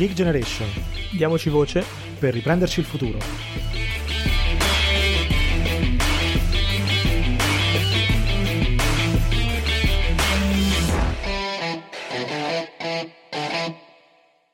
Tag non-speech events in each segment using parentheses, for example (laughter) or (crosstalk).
Geek Generation. Diamoci voce per riprenderci il futuro.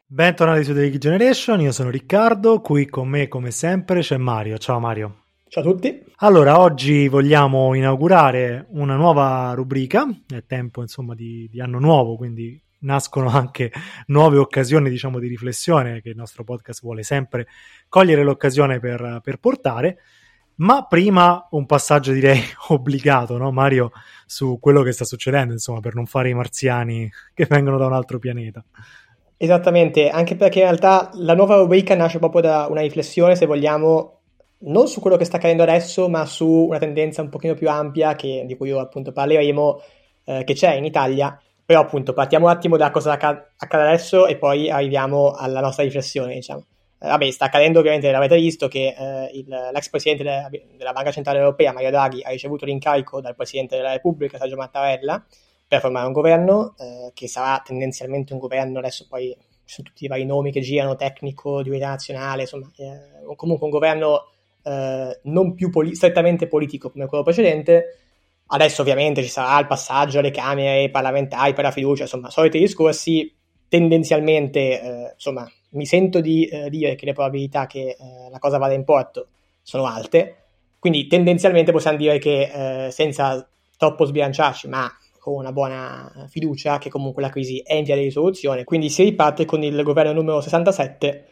Bentornati su The Geek Generation, io sono Riccardo, qui con me come sempre c'è Mario. Ciao Mario. Ciao a tutti. Allora, oggi vogliamo inaugurare una nuova rubrica, è tempo insomma di, di anno nuovo, quindi nascono anche nuove occasioni diciamo di riflessione che il nostro podcast vuole sempre cogliere l'occasione per, per portare. Ma prima un passaggio direi (laughs) obbligato no Mario su quello che sta succedendo insomma per non fare i marziani che vengono da un altro pianeta. Esattamente, anche perché in realtà la nuova rubrica nasce proprio da una riflessione, se vogliamo, non su quello che sta accadendo adesso, ma su una tendenza un pochino più ampia, che, di cui appunto parleremo, eh, che c'è in Italia, però appunto partiamo un attimo da cosa accade adesso e poi arriviamo alla nostra riflessione, diciamo. Eh, vabbè, sta accadendo ovviamente, l'avete visto, che eh, il, l'ex presidente della, della, Banca Centrale Europea, Mario Draghi, ha ricevuto l'incarico dal Presidente della Repubblica, Sergio Mattarella, per formare un governo, eh, che sarà tendenzialmente un governo, adesso poi ci sono tutti i vari nomi che girano, tecnico, di unità nazionale, insomma, eh, comunque un governo eh, non più poli- strettamente politico come quello precedente, Adesso ovviamente ci sarà il passaggio alle Camere parlamentari per la fiducia, insomma, soliti discorsi. Tendenzialmente, eh, insomma, mi sento di eh, dire che le probabilità che eh, la cosa vada in porto sono alte, quindi tendenzialmente possiamo dire che eh, senza troppo sbilanciarci, ma con una buona fiducia, che comunque la crisi è in via di risoluzione. Quindi si riparte con il governo numero 67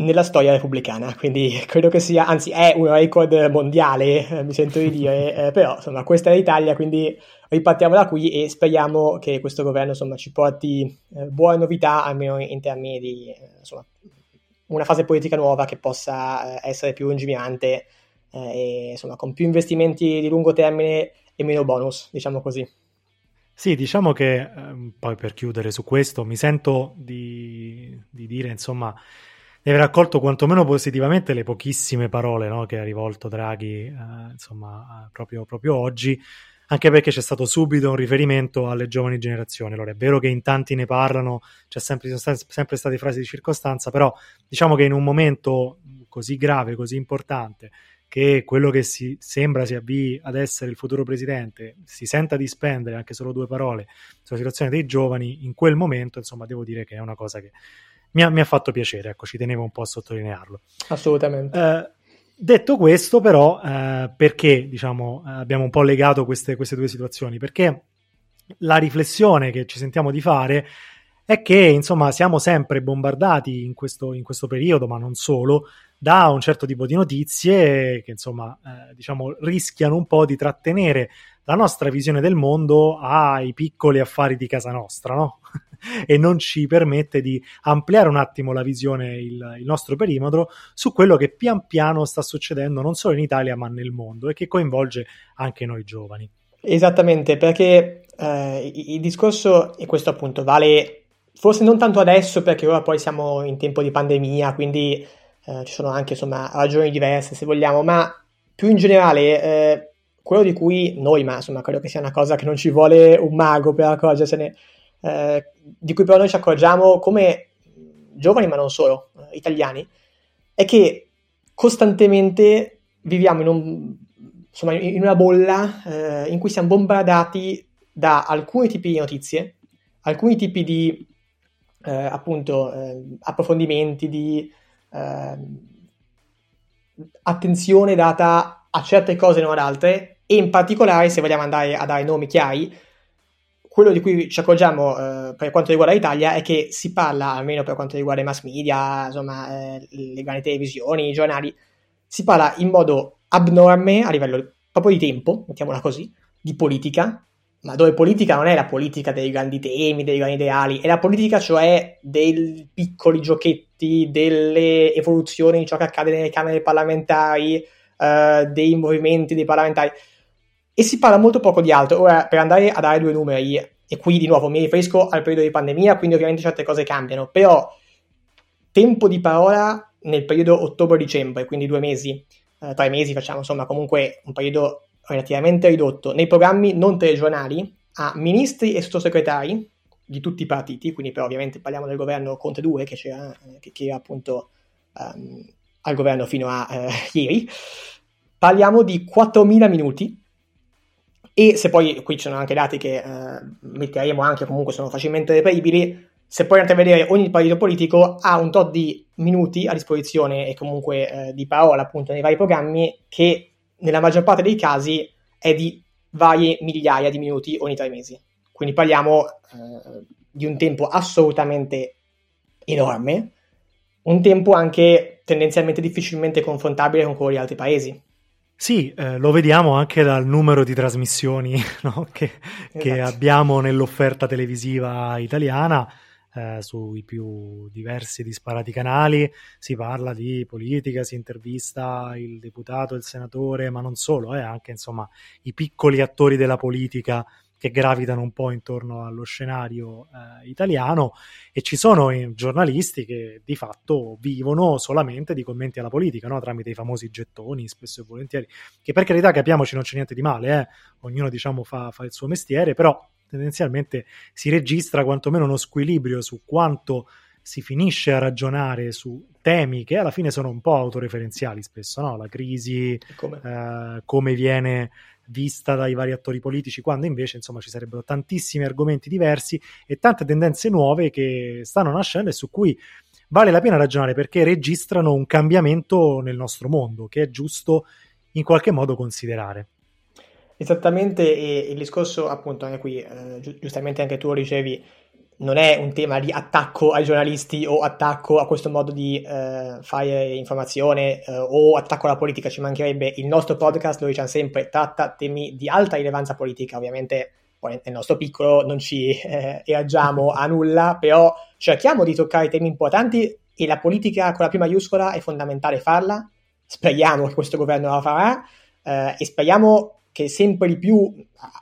nella storia repubblicana, quindi (laughs) credo che sia, anzi è un record mondiale, eh, mi sento di dire, (laughs) eh, però insomma questa è l'Italia, quindi ripartiamo da qui e speriamo che questo governo insomma ci porti eh, buone novità, almeno in termini di eh, insomma, una fase politica nuova che possa eh, essere più lungimirante eh, e insomma con più investimenti di lungo termine e meno bonus, diciamo così. Sì, diciamo che ehm, poi per chiudere su questo mi sento di, di dire insomma di aver accolto quantomeno positivamente le pochissime parole no, che ha rivolto Draghi eh, insomma, proprio, proprio, oggi, anche perché c'è stato subito un riferimento alle giovani generazioni. Allora è vero che in tanti ne parlano, c'è sempre, sono sempre state frasi di circostanza, però diciamo che in un momento così grave, così importante, che quello che si sembra si avvii ad essere il futuro presidente si senta di spendere anche solo due parole sulla situazione dei giovani, in quel momento, insomma, devo dire che è una cosa che mi ha, mi ha, fatto piacere, ecco, ci tenevo un po' a sottolinearlo. Assolutamente. Eh, detto questo, però, eh, perché diciamo, abbiamo un po' legato queste, queste due situazioni? Perché la riflessione che ci sentiamo di fare è che insomma siamo sempre bombardati in questo, in questo periodo, ma non solo, da un certo tipo di notizie che insomma eh, diciamo rischiano un po' di trattenere la nostra visione del mondo ai piccoli affari di casa nostra, no? (laughs) e non ci permette di ampliare un attimo la visione, il, il, nostro perimetro su quello che pian piano sta succedendo non solo in Italia ma nel mondo e che coinvolge anche noi giovani. Esattamente, perché eh, il discorso, e questo appunto vale forse non tanto adesso perché ora poi siamo in tempo di pandemia, quindi eh, ci sono anche insomma ragioni diverse se vogliamo, ma più in generale eh, quello di cui noi, ma insomma credo che sia una cosa che non ci vuole un mago per accorgersene, eh, di cui però noi ci accorgiamo come giovani, ma non solo, eh, italiani, è che costantemente viviamo in, un, insomma, in una bolla eh, in cui siamo bombardati da alcuni tipi di notizie, alcuni tipi di eh, appunto eh, approfondimenti, di ehm, attenzione data a certe cose e non ad altre, e in particolare, se vogliamo andare a dare nomi chiari, quello di cui ci accorgiamo eh, per quanto riguarda l'Italia è che si parla, almeno per quanto riguarda i mass media, insomma, eh, le grandi televisioni, i giornali, si parla in modo abnorme a livello proprio di tempo, mettiamola così, di politica, ma dove politica non è la politica dei grandi temi, dei grandi ideali, è la politica cioè dei piccoli giochetti, delle evoluzioni di ciò che accade nelle camere parlamentari, eh, dei movimenti dei parlamentari e si parla molto poco di altro. Ora, per andare a dare due numeri, e qui di nuovo mi riferisco al periodo di pandemia, quindi ovviamente certe cose cambiano, però tempo di parola nel periodo ottobre-dicembre, quindi due mesi, eh, tre mesi facciamo, insomma comunque un periodo relativamente ridotto, nei programmi non telegiornali a ministri e sottosegretari di tutti i partiti, quindi però ovviamente parliamo del governo Conte 2 che, c'era, che, che era appunto um, al governo fino a uh, (laughs) ieri, parliamo di 4.000 minuti e se poi qui ci sono anche dati che uh, metteremo anche comunque sono facilmente reperibili, se poi andate a vedere ogni partito politico ha un tot di minuti a disposizione e comunque eh, di parola appunto nei vari programmi che nella maggior parte dei casi è di varie migliaia di minuti ogni tre mesi. Quindi parliamo eh, di un tempo assolutamente enorme, un tempo anche tendenzialmente difficilmente confrontabile con quello di altri paesi. Sì, eh, lo vediamo anche dal numero di trasmissioni (laughs) no? che, esatto. che abbiamo nell'offerta televisiva italiana eh, sui più diversi e disparati canali, si parla di politica, si intervista il deputato, il senatore, ma non solo, eh, anche insomma i piccoli attori della politica che gravitano un po' intorno allo scenario eh, italiano e ci sono eh, giornalisti che di fatto vivono solamente di commenti alla politica, no? tramite i famosi gettoni, spesso e volentieri, che per carità capiamoci non c'è niente di male, eh? ognuno diciamo fa, fa il suo mestiere, però tendenzialmente si registra quantomeno uno squilibrio su quanto si finisce a ragionare su temi che alla fine sono un po' autoreferenziali spesso, no? la crisi, come? Eh, come viene vista dai vari attori politici, quando invece insomma ci sarebbero tantissimi argomenti diversi e tante tendenze nuove che stanno nascendo e su cui vale la pena ragionare perché registrano un cambiamento nel nostro mondo che è giusto in qualche modo considerare. Esattamente, e il discorso appunto anche qui, eh, gi- giustamente anche tu lo dicevi, non è un tema di attacco ai giornalisti o attacco a questo modo di eh, fare informazione eh, o attacco alla politica, ci mancherebbe. Il nostro podcast, lo diciamo sempre, tratta temi di alta rilevanza politica, ovviamente poi nel nostro piccolo non ci eh, eaggiamo a nulla, però cerchiamo di toccare temi importanti e la politica con la prima maiuscola è fondamentale farla. Speriamo che questo governo la farà eh, e speriamo che sempre di più,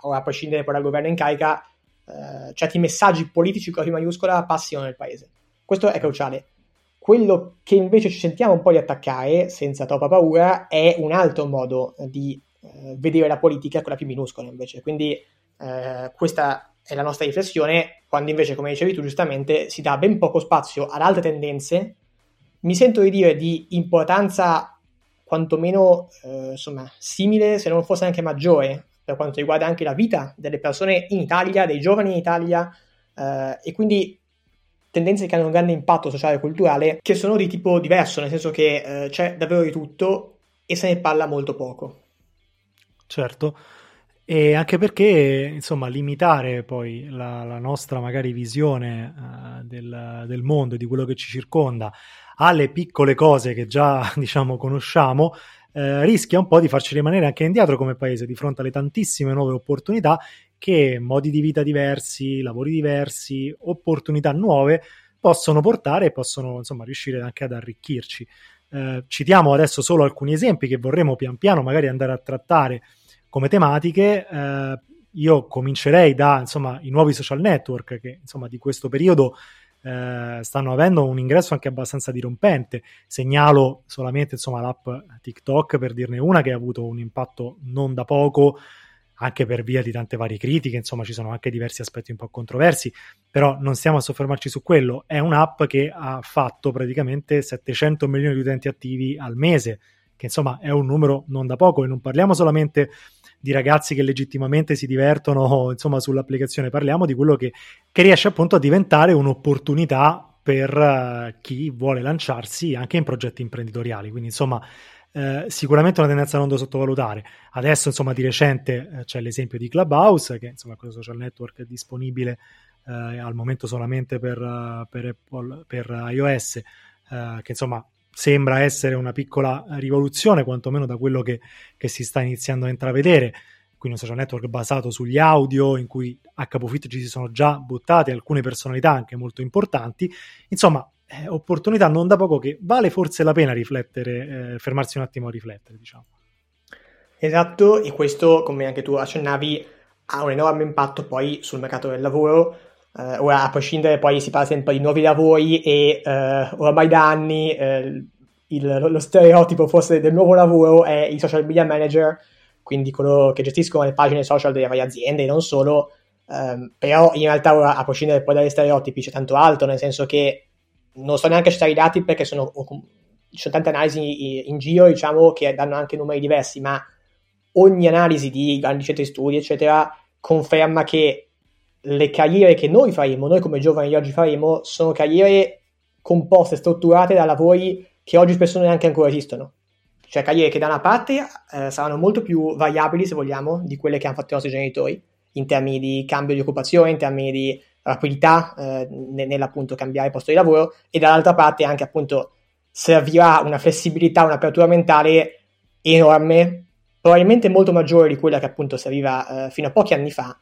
a prescindere poi dal governo in carica, eh, certi messaggi politici con la P maiuscola passino nel paese. Questo è cruciale. Quello che invece ci sentiamo un po' di attaccare, senza troppa paura, è un altro modo di eh, vedere la politica con la P minuscola invece. Quindi eh, questa è la nostra riflessione, quando invece, come dicevi tu giustamente, si dà ben poco spazio ad altre tendenze, mi sento di dire di importanza quantomeno eh, insomma, simile, se non fosse anche maggiore, per quanto riguarda anche la vita delle persone in Italia, dei giovani in Italia, eh, e quindi tendenze che hanno un grande impatto sociale e culturale, che sono di tipo diverso, nel senso che eh, c'è davvero di tutto e se ne parla molto poco. Certo. E anche perché, insomma, limitare poi la, la nostra magari visione uh, del, del, mondo e di quello che ci circonda alle piccole cose che già, (laughs) diciamo, conosciamo, eh, rischia un po' di farci rimanere anche indietro come paese di fronte alle tantissime nuove opportunità che modi di vita diversi, lavori diversi, opportunità nuove possono portare e possono, insomma, riuscire anche ad arricchirci. Eh, citiamo adesso solo alcuni esempi che vorremmo pian piano magari andare a trattare come tematiche, eh, io comincerei da insomma, i nuovi social network che insomma, di questo periodo eh, stanno avendo un ingresso anche abbastanza dirompente. Segnalo solamente insomma, l'app TikTok per dirne una che ha avuto un impatto non da poco anche per via di tante varie critiche, insomma ci sono anche diversi aspetti un po' controversi, però non stiamo a soffermarci su quello, è un'app che ha fatto praticamente 700 milioni di utenti attivi al mese, che insomma è un numero non da poco e non parliamo solamente di ragazzi che legittimamente si divertono (laughs) insomma sull'applicazione, parliamo di quello che, che riesce appunto a diventare un'opportunità per uh, chi vuole lanciarsi anche in progetti imprenditoriali. Quindi insomma eh, sicuramente una tendenza non da sottovalutare. Adesso insomma di recente eh, c'è l'esempio di Clubhouse che insomma questo social network è disponibile eh, al momento solamente per, uh, per, Apple, per iOS eh, che insomma sembra essere una piccola rivoluzione, quantomeno da quello che, che si sta iniziando a intravedere. Quindi un social network basato sugli audio, in cui a Capofit ci si sono già buttate alcune personalità anche molto importanti. Insomma, eh, opportunità non da poco che vale forse la pena riflettere, eh, fermarsi un attimo a riflettere, diciamo. Esatto, e questo, come anche tu accennavi, ha un enorme impatto poi sul mercato del lavoro, Uh, ora, a prescindere, poi si parla sempre di nuovi lavori e uh, oramai da anni uh, il, lo stereotipo forse del nuovo lavoro è il social media manager, quindi coloro che gestiscono le pagine social delle varie aziende e non solo, Um, però in realtà ora, a prescindere poi dagli stereotipi, c'è tanto altro, nel senso che non sto neanche citare i dati perché sono, ci sono tante analisi in giro, diciamo, che danno anche numeri diversi, ma ogni analisi di grandi centri studi, eccetera, conferma che le carriere che noi faremo, noi come giovani oggi faremo, sono carriere composte, strutturate da lavori che oggi spesso neanche ancora esistono. Cioè carriere che da una parte eh, saranno molto più variabili, se vogliamo, di quelle che hanno fatto i nostri genitori, in termini di cambio di occupazione, in termini di rapidità eh, nell'appunto cambiare posto di lavoro, e dall'altra parte anche appunto servirà una flessibilità, un'apertura mentale enorme, probabilmente molto maggiore di quella che appunto serviva eh, fino a pochi anni fa,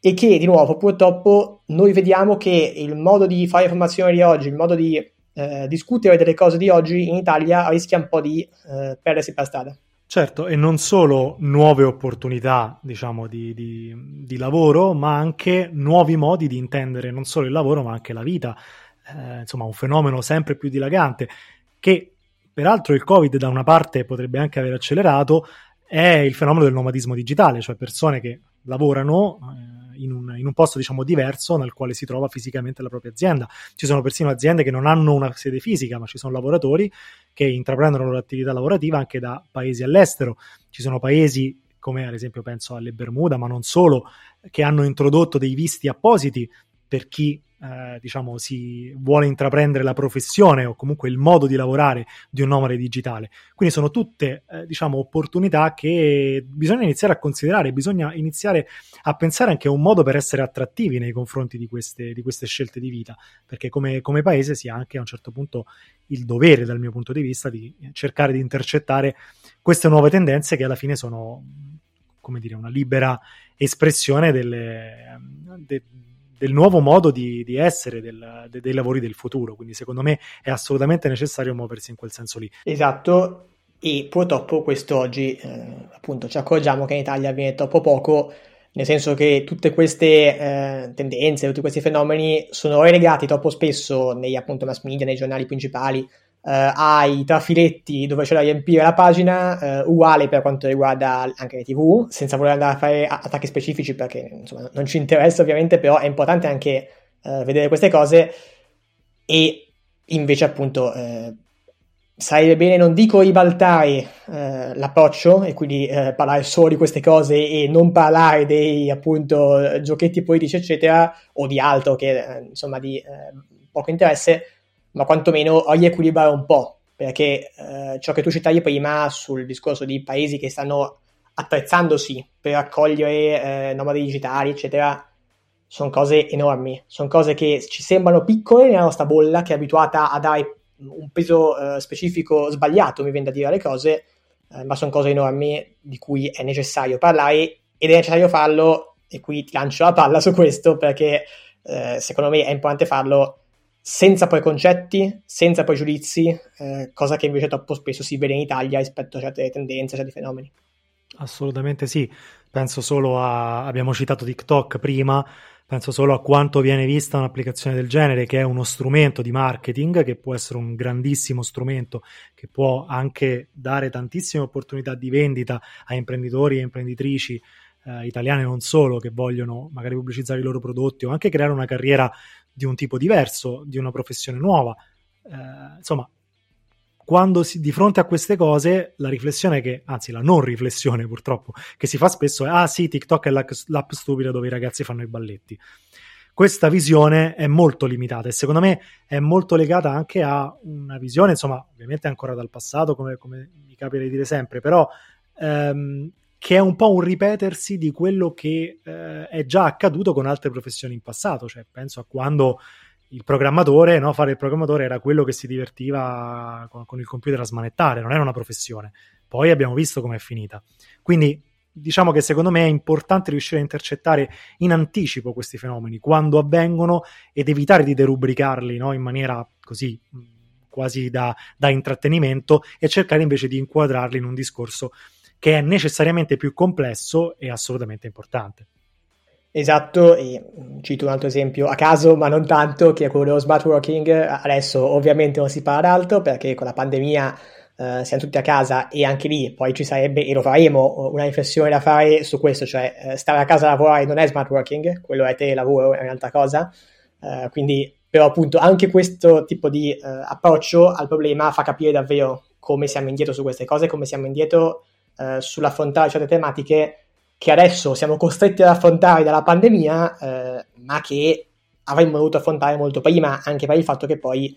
e che di nuovo purtroppo noi vediamo che il modo di fare formazione di oggi, il modo di eh, discutere delle cose di oggi in Italia rischia un po' di eh, perdersi per strada. Certo, e non solo nuove opportunità, diciamo, di, di, di, lavoro, ma anche nuovi modi di intendere non solo il lavoro, ma anche la vita. Eh, insomma, un fenomeno sempre più dilagante che peraltro il Covid da una parte potrebbe anche aver accelerato, è il fenomeno del nomadismo digitale, cioè persone che lavorano eh, in, un, in, un, posto diciamo diverso nel quale si trova fisicamente la propria azienda. Ci sono persino aziende che non hanno una sede fisica, ma ci sono lavoratori che intraprendono la loro attività lavorativa anche da paesi all'estero. Ci sono paesi come ad esempio penso alle Bermuda, ma non solo, che hanno introdotto dei visti appositi per chi eh, diciamo, si vuole intraprendere la professione o comunque il modo di lavorare di un nomade digitale. Quindi sono tutte eh, diciamo, opportunità che bisogna iniziare a considerare, bisogna iniziare a pensare anche a un modo per essere attrattivi nei confronti di queste, di queste scelte di vita, perché come, come paese si ha anche a un certo punto il dovere, dal mio punto di vista, di cercare di intercettare queste nuove tendenze che alla fine sono come dire, una libera espressione delle, de, del nuovo modo di, di essere del, de, dei lavori del futuro. Quindi, secondo me, è assolutamente necessario muoversi in quel senso lì. Esatto, e purtroppo questo oggi, eh, appunto, ci accorgiamo che in Italia avviene troppo poco. Nel senso che tutte queste eh, tendenze, tutti questi fenomeni sono relegati troppo spesso nei appunto mass media, nei giornali principali, eh, ai trafiletti dove c'è da riempire la pagina, eh, uguale per quanto riguarda anche le TV, senza voler andare a fare attacchi specifici perché insomma, non ci interessa ovviamente, però è importante anche eh, vedere queste cose. E invece appunto eh, sarebbe bene, non dico ribaltare eh, l'approccio e quindi eh, parlare solo di queste cose e non parlare dei appunto giochetti politici eccetera o di altro che insomma di poco interesse, ma quantomeno riequilibrare un po', perché eh, ciò che tu citavi prima sul discorso di paesi che stanno attrezzandosi per accogliere eh, nomadi digitali, eccetera, sono cose enormi, sono cose che ci sembrano piccole nella nostra bolla, che è abituata a dare un peso eh, specifico sbagliato, mi viene da dire alle cose, eh, ma sono cose enormi di cui è necessario parlare ed è necessario farlo, e qui ti lancio la palla su questo, perché eh, secondo me è importante farlo senza preconcetti, senza pregiudizi, eh, cosa che invece troppo spesso si vede in Italia rispetto a certe tendenze, a certi fenomeni. Assolutamente sì, penso solo a, abbiamo citato TikTok prima, penso solo a quanto viene vista un'applicazione del genere che è uno strumento di marketing, che può essere un grandissimo strumento, che può anche dare tantissime opportunità di vendita a imprenditori e imprenditrici eh, italiane non solo, che vogliono magari pubblicizzare i loro prodotti o anche creare una carriera di un tipo diverso, di una professione nuova. Eh, insomma, quando si, di fronte a queste cose, la riflessione che, anzi la non riflessione purtroppo, che si fa spesso è, ah sì, TikTok è l'app, l'app stupida dove i ragazzi fanno i balletti. Questa visione è molto limitata e secondo me è molto legata anche a una visione, insomma, ovviamente ancora dal passato, come, come mi capita di dire sempre, però ehm, che è un po' un ripetersi di quello che eh, è già accaduto con altre professioni in passato, cioè penso a quando il programmatore, no, fare il programmatore era quello che si divertiva con, con il computer a smanettare, non era una professione. Poi abbiamo visto com'è finita. Quindi diciamo che secondo me è importante riuscire a intercettare in anticipo questi fenomeni quando avvengono ed evitare di derubricarli no, in maniera così quasi da, da intrattenimento e cercare invece di inquadrarli in un discorso che è necessariamente più complesso e assolutamente importante. Esatto, e mm, cito un altro esempio a caso, ma non tanto, che è quello dello smart working. Adesso ovviamente non si parla d'altro perché con la pandemia uh, siamo tutti a casa e anche lì poi ci sarebbe, e lo faremo, una riflessione da fare su questo, cioè uh, stare a casa a lavorare non è smart working, quello è telelavoro, è un'altra cosa, uh, quindi però appunto anche questo tipo di approccio al problema fa capire davvero come siamo indietro su queste cose, come siamo indietro sull'affrontare certe tematiche che adesso siamo costretti ad affrontare dalla pandemia, ma che avremmo dovuto affrontare molto prima, anche per il fatto che poi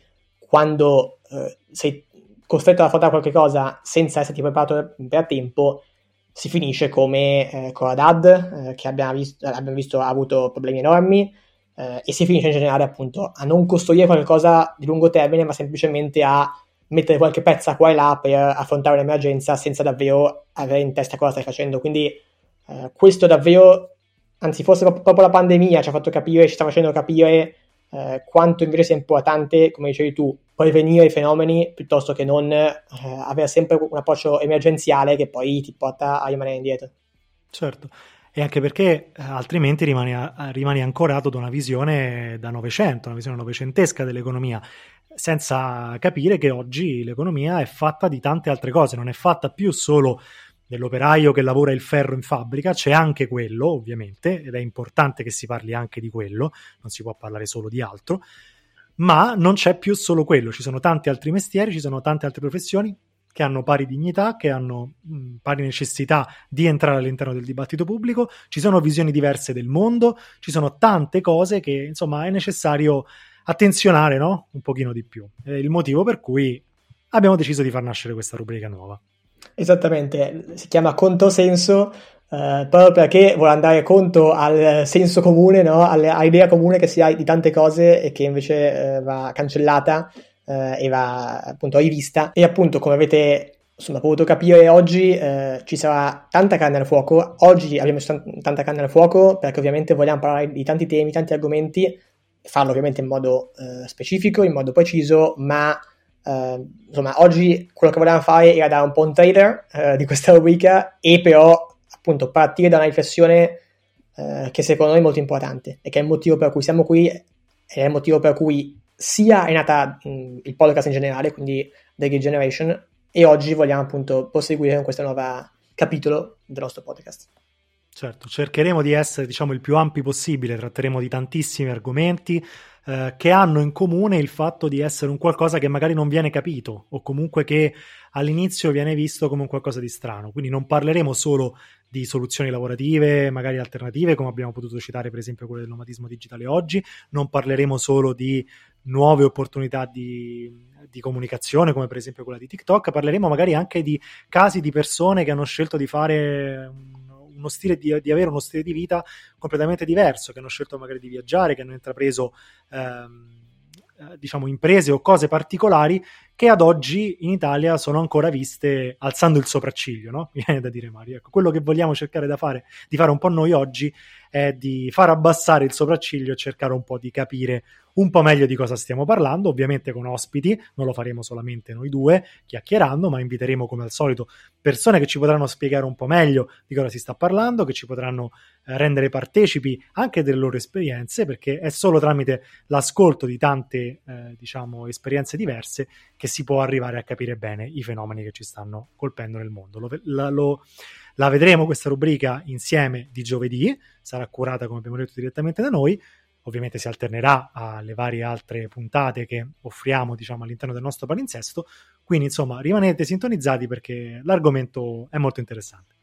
quando eh, sei costretto ad affrontare qualche cosa senza esserti preparato per tempo, si finisce come eh, Coradad, eh, che abbiamo visto, abbiamo visto, ha avuto problemi enormi, eh, e si finisce in generale appunto a non costruire qualcosa di lungo termine, ma semplicemente a mettere qualche pezza qua e là per affrontare un'emergenza senza davvero avere in testa cosa stai facendo. Quindi eh, questo davvero anzi forse proprio la pandemia ci ha fatto capire, ci sta facendo capire eh, quanto invece sia importante, come dicevi tu, prevenire i fenomeni piuttosto che non eh, avere sempre un approccio emergenziale che poi ti porta a rimanere indietro. Certo, e anche perché eh, altrimenti rimani, rimani ancorato da una visione da Novecento, una visione novecentesca dell'economia, senza capire che oggi l'economia è fatta di tante altre cose, non è fatta più solo dell'operaio che lavora il ferro in fabbrica, c'è anche quello, ovviamente, ed è importante che si parli anche di quello, non si può parlare solo di altro, ma non c'è più solo quello, ci sono tanti altri mestieri, ci sono tante altre professioni che hanno pari dignità, che hanno mh, pari necessità di entrare all'interno del dibattito pubblico, ci sono visioni diverse del mondo, ci sono tante cose che insomma è necessario attenzionare no? un pochino di più. È il motivo per cui abbiamo deciso di far nascere questa rubrica nuova. Esattamente, si chiama contosenso eh, proprio perché vuole andare conto al senso comune, no? all'idea comune che si ha di tante cose e che invece eh, va cancellata eh, e va appunto rivista. E appunto, come avete insomma, potuto capire oggi, eh, ci sarà tanta carne al fuoco. Oggi abbiamo t- tanta carne al fuoco perché ovviamente vogliamo parlare di tanti temi, tanti argomenti, farlo ovviamente in modo eh, specifico, in modo preciso, ma Uh, insomma, oggi quello che volevamo fare era dare un po' un trailer uh, di questa rubrica e però appunto partire da una riflessione uh, che secondo noi è molto importante e che è il motivo per cui siamo qui e è il motivo per cui sia è nata mh, il podcast in generale, quindi The Gay Generation, e oggi vogliamo appunto proseguire con questo nuovo capitolo del nostro podcast. Certo, cercheremo di essere diciamo il più ampi possibile, tratteremo di tantissimi argomenti, eh, che hanno in comune il fatto di essere un qualcosa che magari non viene capito o comunque che all'inizio viene visto come un qualcosa di strano. Quindi non parleremo solo di soluzioni lavorative, magari alternative, come abbiamo potuto citare per esempio quelle del nomadismo digitale oggi, non parleremo solo di nuove opportunità di, di, comunicazione, come per esempio quella di TikTok, parleremo magari anche di casi di persone che hanno scelto di fare uno stile di, di, avere uno stile di vita completamente diverso, che hanno scelto magari di viaggiare, che hanno intrapreso ehm, eh, diciamo imprese o cose particolari che ad oggi in Italia sono ancora viste alzando il sopracciglio, no? (laughs) Viene da dire Mario. Ecco, quello che vogliamo cercare da fare, di fare un po' noi oggi è di far abbassare il sopracciglio e cercare un po' di capire un po' meglio di cosa stiamo parlando, ovviamente con ospiti, non lo faremo solamente noi due chiacchierando, ma inviteremo come al solito persone che ci potranno spiegare un po' meglio di cosa si sta parlando, che ci potranno eh, rendere partecipi anche delle loro esperienze, perché è solo tramite l'ascolto di tante, eh, diciamo, esperienze diverse che si può arrivare a capire bene i fenomeni che ci stanno colpendo nel mondo. Lo, la, lo, la vedremo questa rubrica insieme di giovedì, sarà curata come abbiamo detto direttamente da noi, ovviamente si alternerà alle varie altre puntate che offriamo diciamo, all'interno del nostro palinsesto, quindi insomma rimanete sintonizzati perché l'argomento è molto interessante.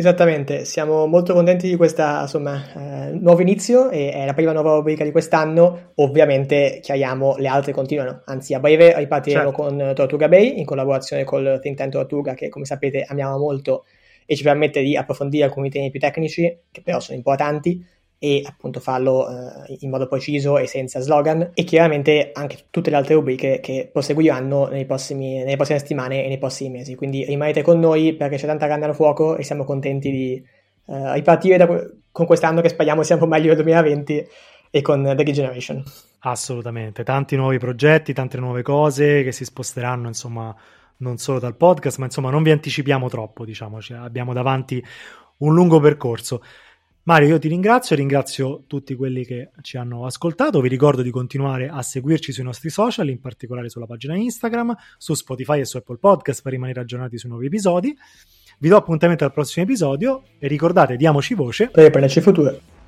Esattamente, siamo molto contenti di questo eh, nuovo inizio e è la prima nuova rubrica di quest'anno, ovviamente chiariamo le altre continuano, anzi a breve ripartiremo certo. con Tortuga Bay in collaborazione col think tank Tortuga che come sapete amiamo molto e ci permette di approfondire alcuni temi più tecnici che però sono importanti e appunto farlo eh, in modo preciso e senza slogan e chiaramente anche tutte le altre rubriche che proseguiranno prossimi, nelle prossime settimane e nei prossimi mesi. Quindi rimanete con noi perché c'è tanta carne al fuoco e siamo contenti di eh, ripartire da, con quest'anno che speriamo sia un po' meglio del 2020 e con The Regeneration assolutamente. Tanti nuovi progetti tante nuove cose che si sposteranno insomma non solo dal podcast ma insomma non vi anticipiamo troppo diciamo abbiamo davanti un lungo percorso Mario, io ti ringrazio, ringrazio tutti quelli che ci hanno ascoltato. Vi ricordo di continuare a seguirci sui nostri social, in particolare sulla pagina Instagram, su Spotify e su Apple Podcast per rimanere aggiornati sui nuovi episodi. Vi do appuntamento al prossimo episodio e ricordate, diamoci voce per riprenderci il futuro.